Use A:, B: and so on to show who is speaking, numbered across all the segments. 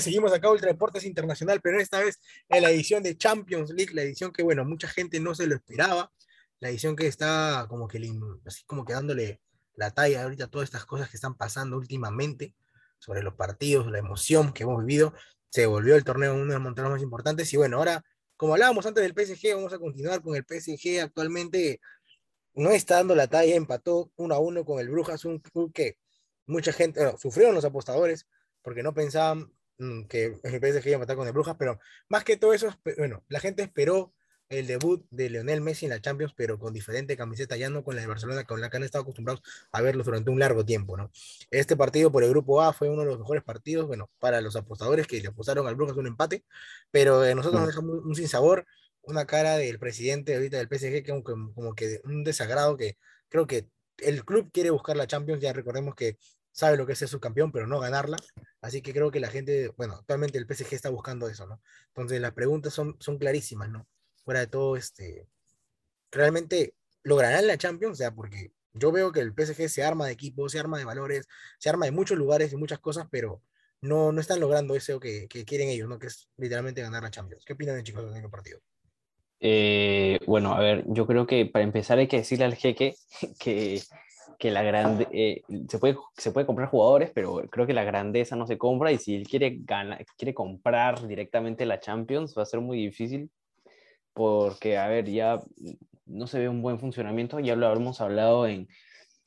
A: Seguimos acá Ultra Deportes Internacional, pero esta vez en la edición de Champions League, la edición que, bueno, mucha gente no se lo esperaba, la edición que está como que, así como que dándole la talla ahorita a todas estas cosas que están pasando últimamente sobre los partidos, la emoción que hemos vivido, se volvió el torneo uno de los montones más importantes. Y bueno, ahora, como hablábamos antes del PSG, vamos a continuar con el PSG actualmente, no está dando la talla, empató uno a uno con el Brujas, un club que mucha gente, bueno, sufrieron los apostadores, porque no pensaban mm, que el PSG iba a matar con el Brujas, pero más que todo eso, bueno, la gente esperó el debut de Lionel Messi en la Champions, pero con diferente camiseta, ya no con la de Barcelona, con la que han estado acostumbrados a verlos durante un largo tiempo, ¿no? Este partido por el grupo A fue uno de los mejores partidos, bueno, para los apostadores que le apostaron al Brujas un empate, pero eh, nosotros nos dejamos un sinsabor, una cara del presidente ahorita del PSG, que como, como que un desagrado que creo que el club quiere buscar la Champions, ya recordemos que sabe lo que es ser subcampeón, pero no ganarla. Así que creo que la gente, bueno, actualmente el PSG está buscando eso, ¿no? Entonces las preguntas son, son clarísimas, ¿no? Fuera de todo, este, realmente lograrán la Champions, o sea, porque yo veo que el PSG se arma de equipo, se arma de valores, se arma de muchos lugares y muchas cosas, pero no, no están logrando eso que, que quieren ellos, ¿no? Que es literalmente ganar la Champions. ¿Qué opinan, chicos, de el partido?
B: Eh, bueno, a ver, yo creo que para empezar hay que decirle al jeque que que la grande, eh, se, puede, se puede comprar jugadores, pero creo que la grandeza no se compra y si él quiere, ganar, quiere comprar directamente la Champions va a ser muy difícil porque, a ver, ya no se ve un buen funcionamiento, ya lo hemos hablado en,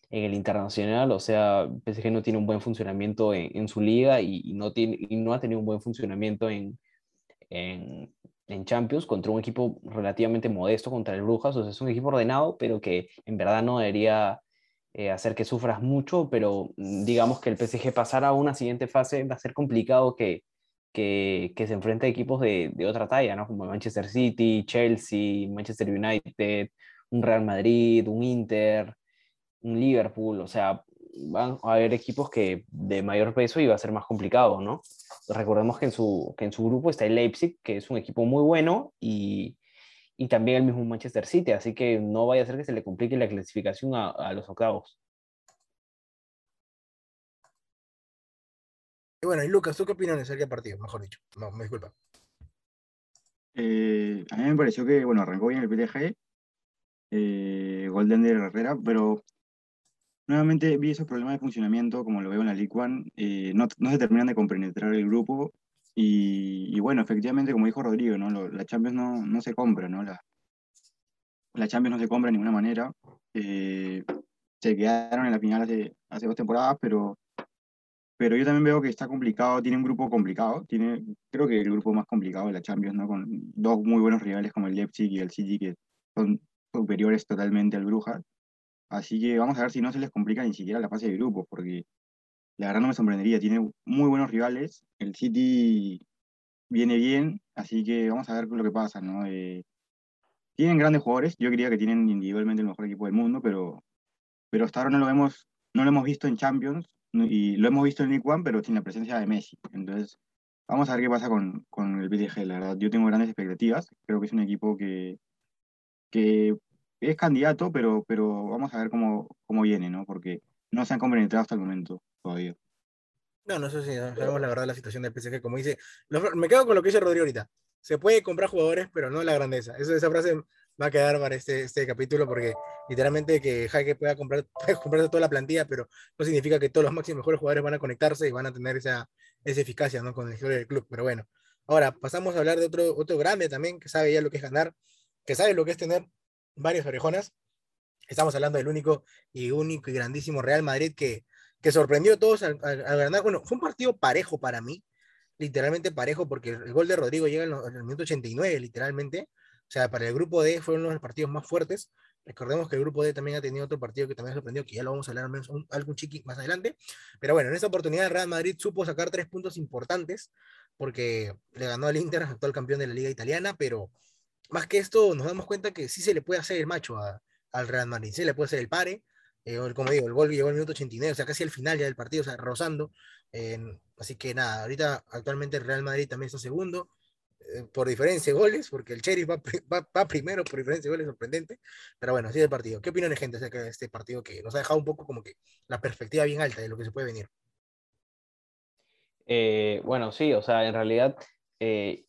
B: en el internacional, o sea, PSG no tiene un buen funcionamiento en, en su liga y, y, no tiene, y no ha tenido un buen funcionamiento en, en, en Champions contra un equipo relativamente modesto contra el Brujas, o sea, es un equipo ordenado, pero que en verdad no debería eh, hacer que sufras mucho, pero mm, digamos que el PSG pasar a una siguiente fase va a ser complicado que, que, que se enfrente a equipos de, de, otra talla, ¿no? Como Manchester City, Chelsea, Manchester United, un Real Madrid, un Inter, un Liverpool, o sea, van a haber equipos que de mayor peso y va a ser más complicado, ¿no? Recordemos que en su, que en su grupo está el Leipzig, que es un equipo muy bueno y, y también el mismo Manchester City, así que no vaya a ser que se le complique la clasificación a, a los octavos.
A: Y bueno, y Lucas, ¿tú qué opinas de ese partido? Mejor dicho, no, me disculpa.
C: Eh, a mí me pareció que, bueno, arrancó bien el PTG, eh, Golden de Herrera, pero nuevamente vi esos problemas de funcionamiento, como lo veo en la League One, eh, no, no se terminan de compenetrar el grupo y, bueno, efectivamente, como dijo Rodrigo, ¿no? la Champions no, no se compra, ¿no? La, la Champions no se compra de ninguna manera. Eh, se quedaron en la final hace, hace dos temporadas, pero, pero yo también veo que está complicado, tiene un grupo complicado, tiene, creo que el grupo más complicado de la Champions, ¿no? Con dos muy buenos rivales como el Leipzig y el City, que son superiores totalmente al Brujas. Así que vamos a ver si no se les complica ni siquiera la fase de grupos, porque la verdad no me sorprendería, tiene muy buenos rivales, el City viene bien, así que vamos a ver lo que pasa, ¿no? Eh, tienen grandes jugadores, yo quería que tienen individualmente el mejor equipo del mundo, pero, pero hasta ahora no lo, hemos, no lo hemos visto en Champions, y lo hemos visto en League One, pero sin la presencia de Messi. Entonces, vamos a ver qué pasa con, con el PSG, la verdad. Yo tengo grandes expectativas, creo que es un equipo que, que es candidato, pero, pero vamos a ver cómo, cómo viene, ¿no? Porque no se han compenetrado hasta el momento
A: No, no sé si sabemos la verdad la situación del PSG, como dice, me quedo con lo que dice Rodrigo ahorita. Se puede comprar jugadores, pero no la grandeza. Eso, esa frase va a quedar para este, este capítulo porque literalmente que Jaque pueda comprar comprarse toda la plantilla, pero no significa que todos los máximos mejores jugadores van a conectarse y van a tener esa, esa eficacia ¿no? con el historia del club. Pero bueno, ahora pasamos a hablar de otro, otro grande también que sabe ya lo que es ganar, que sabe lo que es tener varias orejonas. Estamos hablando del único y único y grandísimo Real Madrid que que sorprendió a todos al, ganar. Bueno, fue un partido parejo para mí, literalmente parejo, porque el gol de Rodrigo llega en, el minuto 89, literalmente. O sea, para el grupo D fueron uno de los partidos más fuertes. Recordemos que el grupo D también ha tenido otro partido que también sorprendió, que ya lo vamos a hablar al menos algún chiqui más adelante. Pero bueno, en esta oportunidad el Real Madrid supo sacar tres puntos importantes, porque le ganó al Inter, actual campeón de la Liga Italiana, pero más que esto nos damos cuenta que sí se le puede hacer el macho al Real Madrid, sí le puede hacer el pare, eh, como digo, el gol llegó al minuto 89, o sea, casi al final ya del partido, o sea, rozando. así que nada, ahorita actualmente el Real Madrid también está segundo, eh, por diferencia de goles, porque el Cherry va, primero por diferencia de goles, sorprendente. Pero bueno, así es el partido. ¿Qué opinan, gente, acerca de este partido que nos ha dejado un poco como que la perspectiva bien alta de lo que se puede venir?
B: Eh, bueno, sí, o sea, en realidad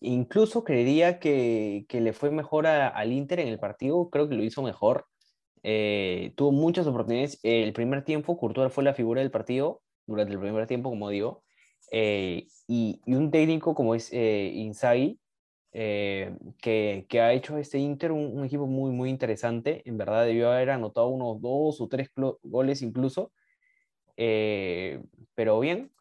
B: incluso creería que, que, le fue mejor al Inter en el partido, creo que lo hizo mejor. Eh, tuvo muchas oportunidades. el primer tiempo, Courtois fue la figura del partido durante el primer tiempo, como digo. Y, y, un técnico como es Inzaghi, que, que, ha hecho este Inter un, un, equipo muy, muy interesante. En verdad debió haber anotado unos dos o tres goles incluso. pero bien,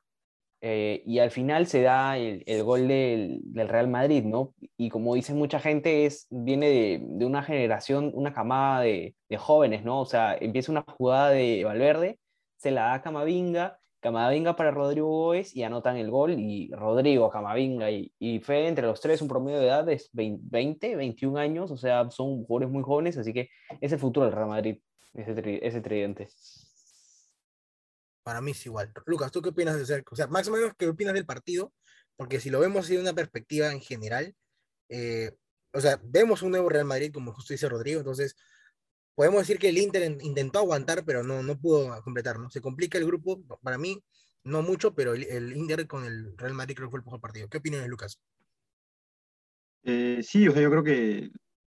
B: eh, y al final se da el, el gol del, Real Madrid, ¿no? Y como dice mucha gente, es, viene de, de una generación, una camada de, de, jóvenes, ¿no? O sea, empieza una jugada de Valverde, se la da Camavinga, Camavinga para Rodrigo Góez y anotan el gol, y Rodrigo, Camavinga y, y Fede, entre los tres, un promedio de edad de 20, 21 años, o sea, son jugadores muy jóvenes, así que es el futuro del Real Madrid, ese, ese tridente.
A: Para mí es igual. Lucas, ¿tú qué opinas de ser? O sea, más o menos, ¿qué opinas del partido? Porque si lo vemos desde una perspectiva en general, eh, o sea, vemos un nuevo Real Madrid, como justo dice Rodrigo, entonces podemos decir que el Inter intentó aguantar, pero no, no pudo completar, ¿no? Se complica el grupo, para mí, no mucho, pero el, el Inter con el Real Madrid creo que fue el mejor partido. ¿Qué opinas, Lucas?
C: Eh, sí, o sea, yo creo que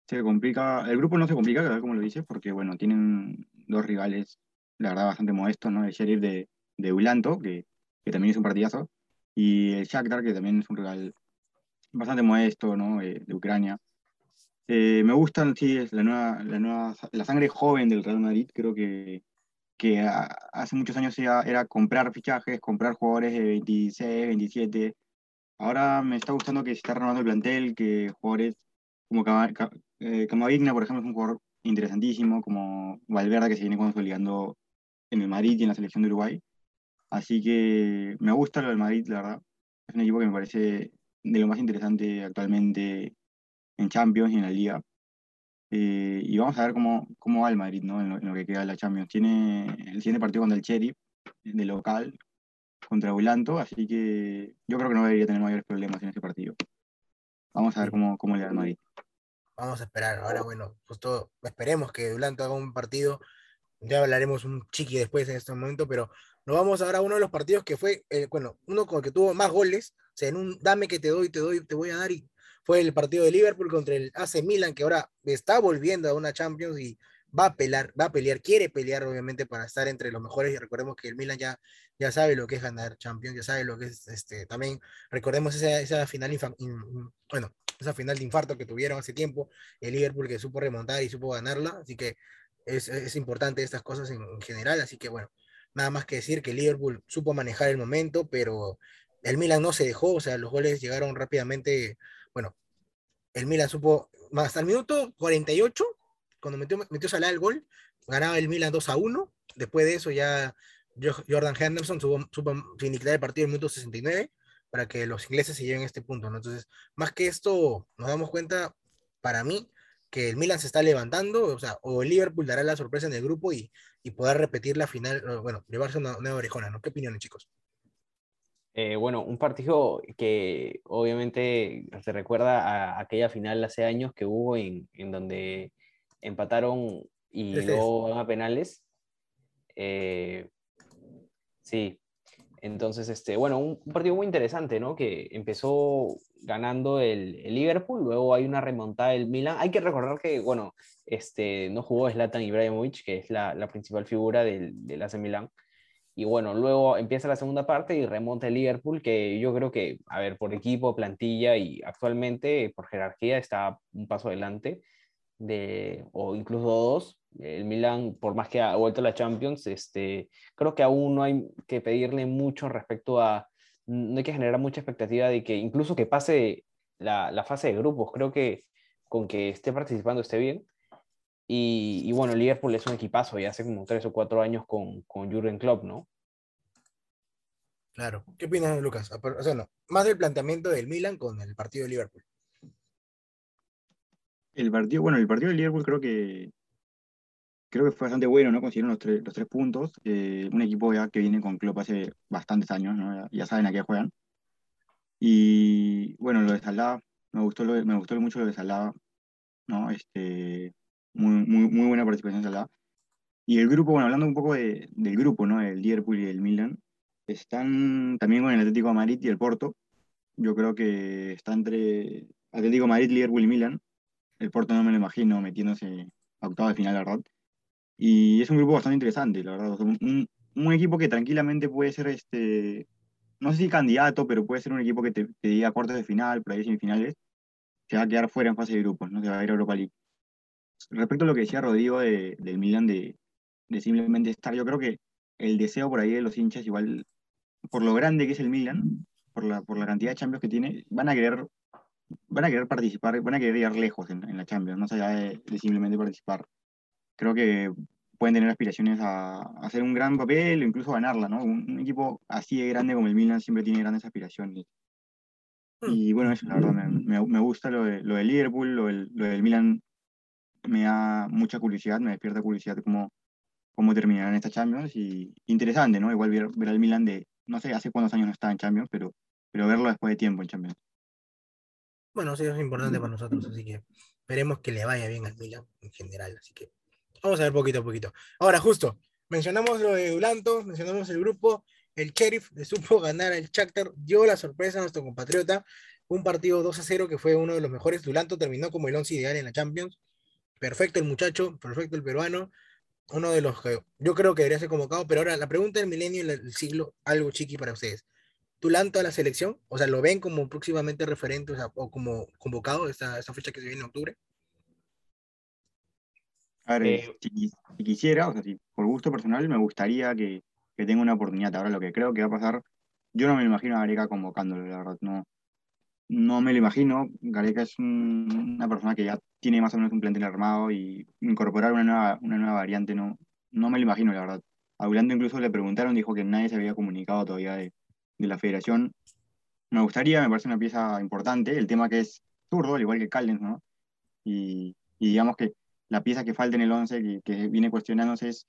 C: se complica, el grupo no se complica, como lo dices, porque, bueno, tienen dos rivales la verdad, bastante modesto, ¿no? El Sheriff de, de Ulanto, que, que también es un partidazo, y el Shakhtar, que también es un rival bastante modesto, ¿no? Eh, de Ucrania. Eh, me gustan, sí, es la nueva, la nueva, la sangre joven del Real Madrid, creo que, que hace muchos años era, era comprar fichajes, comprar jugadores de 26, 27. Ahora me está gustando que se está renovando el plantel, que jugadores como eh, Camavinga, por ejemplo, es un jugador interesantísimo, como Valverde, que se viene consolidando en el Madrid y en la selección de Uruguay. Así que me gusta lo del Madrid, la verdad. Es un equipo que me parece de lo más interesante actualmente en Champions y en la Liga. Eh, y vamos a ver cómo, cómo va el Madrid ¿no? en, lo, que queda de la Champions. Tiene el siguiente partido contra el Cherry, de local, contra Bulanto, así que yo creo que no debería tener mayores problemas en ese partido. Vamos a ver cómo, cómo le da el Madrid.
A: Vamos a esperar. Ahora, bueno, justo esperemos que Bulanto haga un partido ya hablaremos un chiqui después en este momento, pero nos vamos ahora a uno de los partidos que fue, eh, bueno, uno con el que tuvo más goles, o sea, en un dame que te doy, te doy, te voy a dar, y fue el partido de Liverpool contra el AC Milan, que ahora está volviendo a una Champions y va a pelear, va a pelear, quiere pelear obviamente para estar entre los mejores y recordemos que el Milan ya, ya sabe lo que es ganar Champions, ya sabe lo que es, este, también recordemos esa, esa final, bueno, esa final de infarto que tuvieron hace tiempo, el Liverpool que supo remontar y supo ganarla, así que es, es importante estas cosas en, general, así que bueno, nada más que decir que Liverpool supo manejar el momento, pero el Milan no se dejó, o sea, los goles llegaron rápidamente, bueno, el Milan supo, hasta el minuto 48, cuando metió, metió Salah el gol, ganaba el Milan 2 a 1, después de eso ya Jordan Henderson supo, supo finiquitar el partido en el minuto 69 para que los ingleses se lleven este punto, ¿no? Entonces, más que esto, nos damos cuenta, para mí, que el Milan se está levantando, o sea, o el Liverpool dará la sorpresa en el grupo y, y poder repetir la final, bueno, llevarse una nueva orejona, ¿no? ¿Qué opinión, chicos?
B: Eh, bueno, un partido que obviamente se recuerda a aquella final hace años que hubo en, en donde empataron y luego van a penales. Eh, sí, entonces, este, bueno, un, partido muy interesante, ¿no? Que empezó ganando el, Liverpool, luego hay una remontada del Milan. Hay que recordar que, bueno, este, no jugó Zlatan Ibrahimovic, que es la, principal figura del, del AC Milan. Y bueno, luego empieza la segunda parte y remonta el Liverpool, que yo creo que, a ver, por equipo, plantilla y actualmente por jerarquía está un paso adelante, de, o incluso dos, el Milan, por más que ha vuelto a la Champions, este, creo que aún no hay que pedirle mucho respecto a, no hay que generar mucha expectativa de que incluso que pase la, la fase de grupos, creo que con que esté participando esté bien. Y, y, bueno, Liverpool es un equipazo, ya hace como tres o cuatro años con, con Jurgen Klopp, ¿no?
A: Claro. ¿Qué opinas, Lucas? O sea, no, más del planteamiento del Milan con el partido de Liverpool.
C: El partido, bueno, el partido de Liverpool creo que creo que fue bastante bueno, ¿no? Consiguieron los, tres, los tres puntos. Eh, un equipo ya que viene con Klopp hace bastantes años, ¿no? Ya, saben a qué juegan. Y bueno, lo de Salah, me gustó, lo me gustó mucho lo de Salah, ¿no? Este, muy, muy, muy buena participación de Salah. Y el grupo, bueno, hablando un poco de, del grupo, ¿no? El Liverpool y el Milan, Están también con el Atlético de Madrid y el Porto. Yo creo que está entre Atlético de Madrid, Liverpool y Milan. El Porto no me lo imagino metiéndose a octavo de final, la verdad. Y es un grupo bastante interesante, la verdad. un, un, equipo que tranquilamente puede ser, este, no sé si candidato, pero puede ser un equipo que te, te diga cuartos de final, por ahí semifinales. Se va a quedar fuera en fase de grupos, no se va a ir a Europa League. Respecto a lo que decía Rodrigo de, del Milan, de, de simplemente estar, yo creo que el deseo por ahí de los hinchas, igual por lo grande que es el Milan, por la, por la cantidad de Champions que tiene, van a querer, van a querer participar, van a querer ir lejos en, en la Champions, no allá de, de, simplemente participar. Creo que pueden tener aspiraciones a, a, hacer un gran papel o incluso ganarla, ¿no? Un, un, equipo así de grande como el Milan siempre tiene grandes aspiraciones. Hmm. Y bueno, eso la verdad me, me, me gusta lo de, lo de Liverpool, lo del, lo del Milan me da mucha curiosidad, me despierta curiosidad cómo, cómo terminarán esta Champions y interesante, ¿no? Igual ver, ver al Milan de, no sé hace cuántos años no está en Champions, pero, pero verlo después de tiempo en Champions.
A: Bueno, sí, es importante para nosotros, así que esperemos que le vaya bien al Milan en general, así que vamos a ver poquito a poquito. Ahora, justo, mencionamos lo de Dulanto, mencionamos el grupo, el Sheriff le supo ganar al Shakhtar, dio la sorpresa a nuestro compatriota, un partido 2 a 0 que fue uno de los mejores, Dulanto terminó como el 11 ideal en la Champions, perfecto el muchacho, perfecto el peruano, uno de los que yo creo que debería ser convocado, pero ahora la pregunta del milenio y el siglo, algo chiqui para ustedes. ¿Tulanto a la selección? O sea, ¿lo ven como próximamente referente o, sea, o como convocado esta, esta, fecha que se viene en octubre?
C: A ver, eh, si, si, quisiera, o sea, si por gusto personal, me gustaría que, que, tenga una oportunidad. Ahora, lo que creo que va a pasar, yo no me lo imagino a Gareca convocándolo, la verdad. No, no me lo imagino. Gareca es un, una persona que ya tiene más o menos un plantel armado y incorporar una nueva, una nueva variante no, no me lo imagino, la verdad. A incluso le preguntaron, dijo que nadie se había comunicado todavía de, de, la federación. Me gustaría, me parece una pieza importante. El tema que es zurdo, al igual que Caldens, ¿no? Y, y, digamos que la pieza que falta en el 11 que, que viene cuestionándose es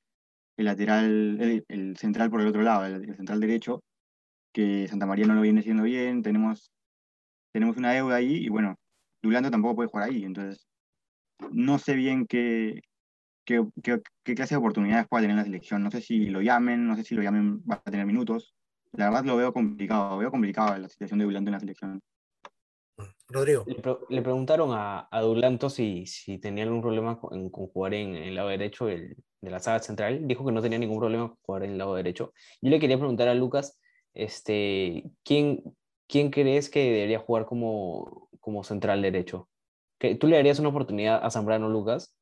C: el lateral, el, el, central por el otro lado, el, el central derecho, que Santa María no lo viene haciendo bien. Tenemos tenemos una deuda ahí y bueno, Dulando tampoco puede jugar ahí, entonces no sé bien qué, qué, qué, qué clase de oportunidades puede tener la selección. No sé si lo llamen, no sé si lo llamen va a tener minutos. La verdad lo veo complicado, veo complicado la situación de Dulanto en la selección.
A: Rodrigo.
B: Le, pre le preguntaron a, a, Dulanto si, si tenía algún problema con, con jugar en, en, el lado derecho del, de la saga central. Dijo que no tenía ningún problema con jugar en el lado derecho. Yo le quería preguntar a Lucas, este, ¿quién, ¿quién crees que debería jugar como, como central derecho? ¿Tú le darías una oportunidad a Zambrano Lucas?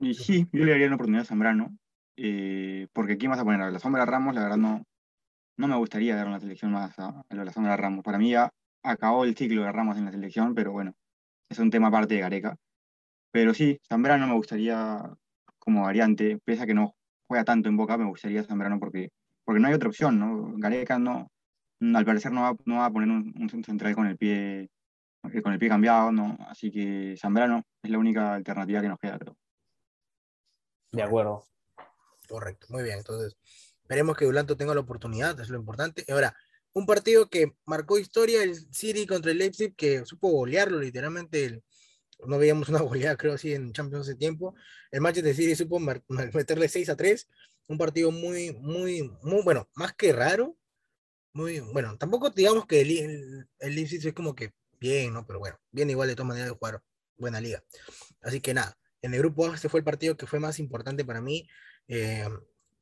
C: Y sí, yo le daría una oportunidad a Zambrano, eh, porque ¿quién vas a poner? A la sombra Ramos, la verdad no, no me gustaría dar una selección más a, a la sombra Ramos. Para mí ya acabó el ciclo de Ramos en la selección, pero bueno, es un tema aparte de Gareca. Pero sí, Zambrano me gustaría como variante, pese a que no juega tanto en Boca, me gustaría Zambrano porque porque no hay otra opción, ¿no? Gareca no, al parecer no va, no va a poner un, un, central con el pie con el pie cambiado, ¿no? Así que Zambrano es la única alternativa que nos queda, creo.
B: De acuerdo.
A: Correcto, muy bien. Entonces, esperemos que Dulanto tenga la oportunidad, es lo importante. Ahora, un partido que marcó historia, el City contra el Leipzig, que supo golearlo literalmente. El, no veíamos una goleada, creo, así en Champions de tiempo. El Manchester City supo meterle 6 a 3 un partido muy, muy, muy, bueno, más que raro, muy, bueno, tampoco digamos que el, el, el Leipzig es como que bien, ¿no? Pero bueno, bien igual de todas maneras de jugar buena liga. Así que nada, en el grupo A este fue el partido que fue más importante para mí. Eh,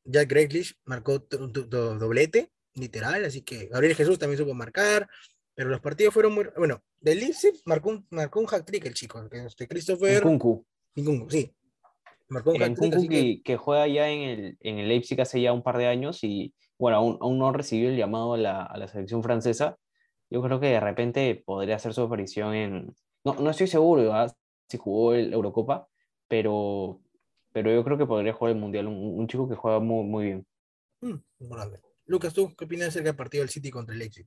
A: Jack Grealish marcó doblete, literal, así que Gabriel Jesús también supo marcar, pero los partidos fueron muy, bueno, del Leipzig marcó un, marcó un hat-trick el chico, este Christopher...
B: Kunku.
A: sí,
B: Marcó un Kunku que, que, juega ya en el, en el Leipzig hace ya un par de años y bueno, aún, aún no recibió el llamado a la, a la, selección francesa. Yo creo que de repente podría hacer su aparición en... No, no estoy seguro ¿verdad? si jugó el Eurocopa, pero, pero yo creo que podría jugar el Mundial, un, un chico que juega muy, muy bien.
A: Mm, Lucas, ¿tú qué opinas acerca del partido del City contra el Leipzig?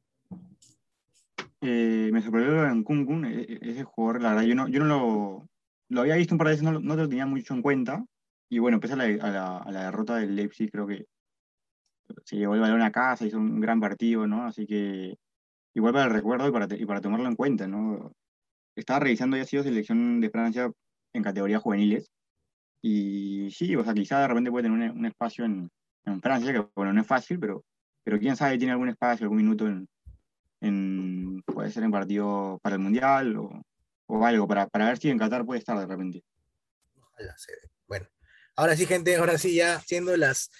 C: Eh, me sorprendió en Kunku, e, e, ese jugador, la verdad, yo no, yo no lo, lo había visto un par de veces, no, no lo tenía mucho en cuenta. Y bueno, pese a la, a la, a la derrota del Leipzig, creo que se llevó el balón a casa, hizo un gran partido, ¿no? Así que igual para el recuerdo y para, y para tomarlo en cuenta, ¿no? Estaba revisando, ya ha sido selección de Francia en categorías juveniles. Y sí, o sea, quizá de repente puede tener un, espacio en, Francia, que bueno, no es fácil, pero, pero quién sabe, tiene algún espacio, algún minuto en, puede ser en partido para el Mundial o, o algo, para, para ver si en Qatar puede estar de repente.
A: Ojalá se Bueno, ahora sí, gente, ahora sí, ya siendo las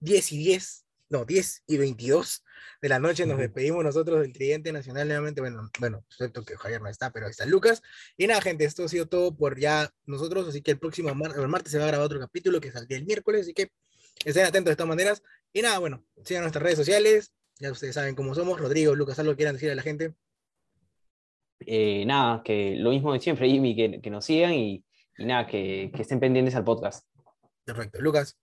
A: 10 y 10, no, 10 y 22 de la noche, nos despedimos nosotros del Tridente Nacional nuevamente, bueno, bueno, excepto que Javier no está, pero ahí está Lucas. Y nada, gente, esto ha sido todo por ya nosotros, así que el próximo el martes se va a grabar otro capítulo que saldría el miércoles, así que estén atentos de todas maneras. Y nada, bueno, sigan nuestras redes sociales, ya ustedes saben cómo somos. Rodrigo, Lucas, algo quieran decir a la gente.
B: Eh, nada, que lo mismo de siempre, Jimmy, que, que nos sigan y, y nada, que, que, estén pendientes al podcast.
A: Perfecto. Lucas.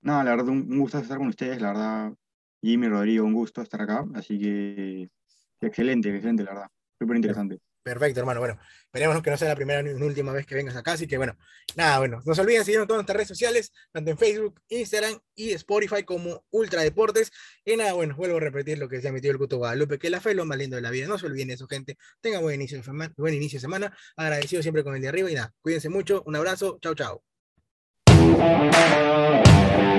C: No, la verdad, un gusto estar con ustedes, la verdad, Jimmy, Rodrigo, un gusto estar acá, así que excelente, excelente, la verdad, súper interesante.
A: Perfecto, hermano. Bueno, esperemos que no sea la primera ni última vez que vengas acá. Así que bueno, nada, bueno, no se olviden seguirnos en todas nuestras redes sociales, tanto en Facebook, Instagram y Spotify como Ultra Deportes. Y nada, bueno, vuelvo a repetir lo que decía mi tío el Cuto Guadalupe, que la fe es lo más lindo de la vida. No se olviden eso, gente. Tengan buen inicio de semana, buen inicio de semana. Agradecido siempre con el de arriba y nada, cuídense mucho. Un abrazo. Chao, chao. Thank you.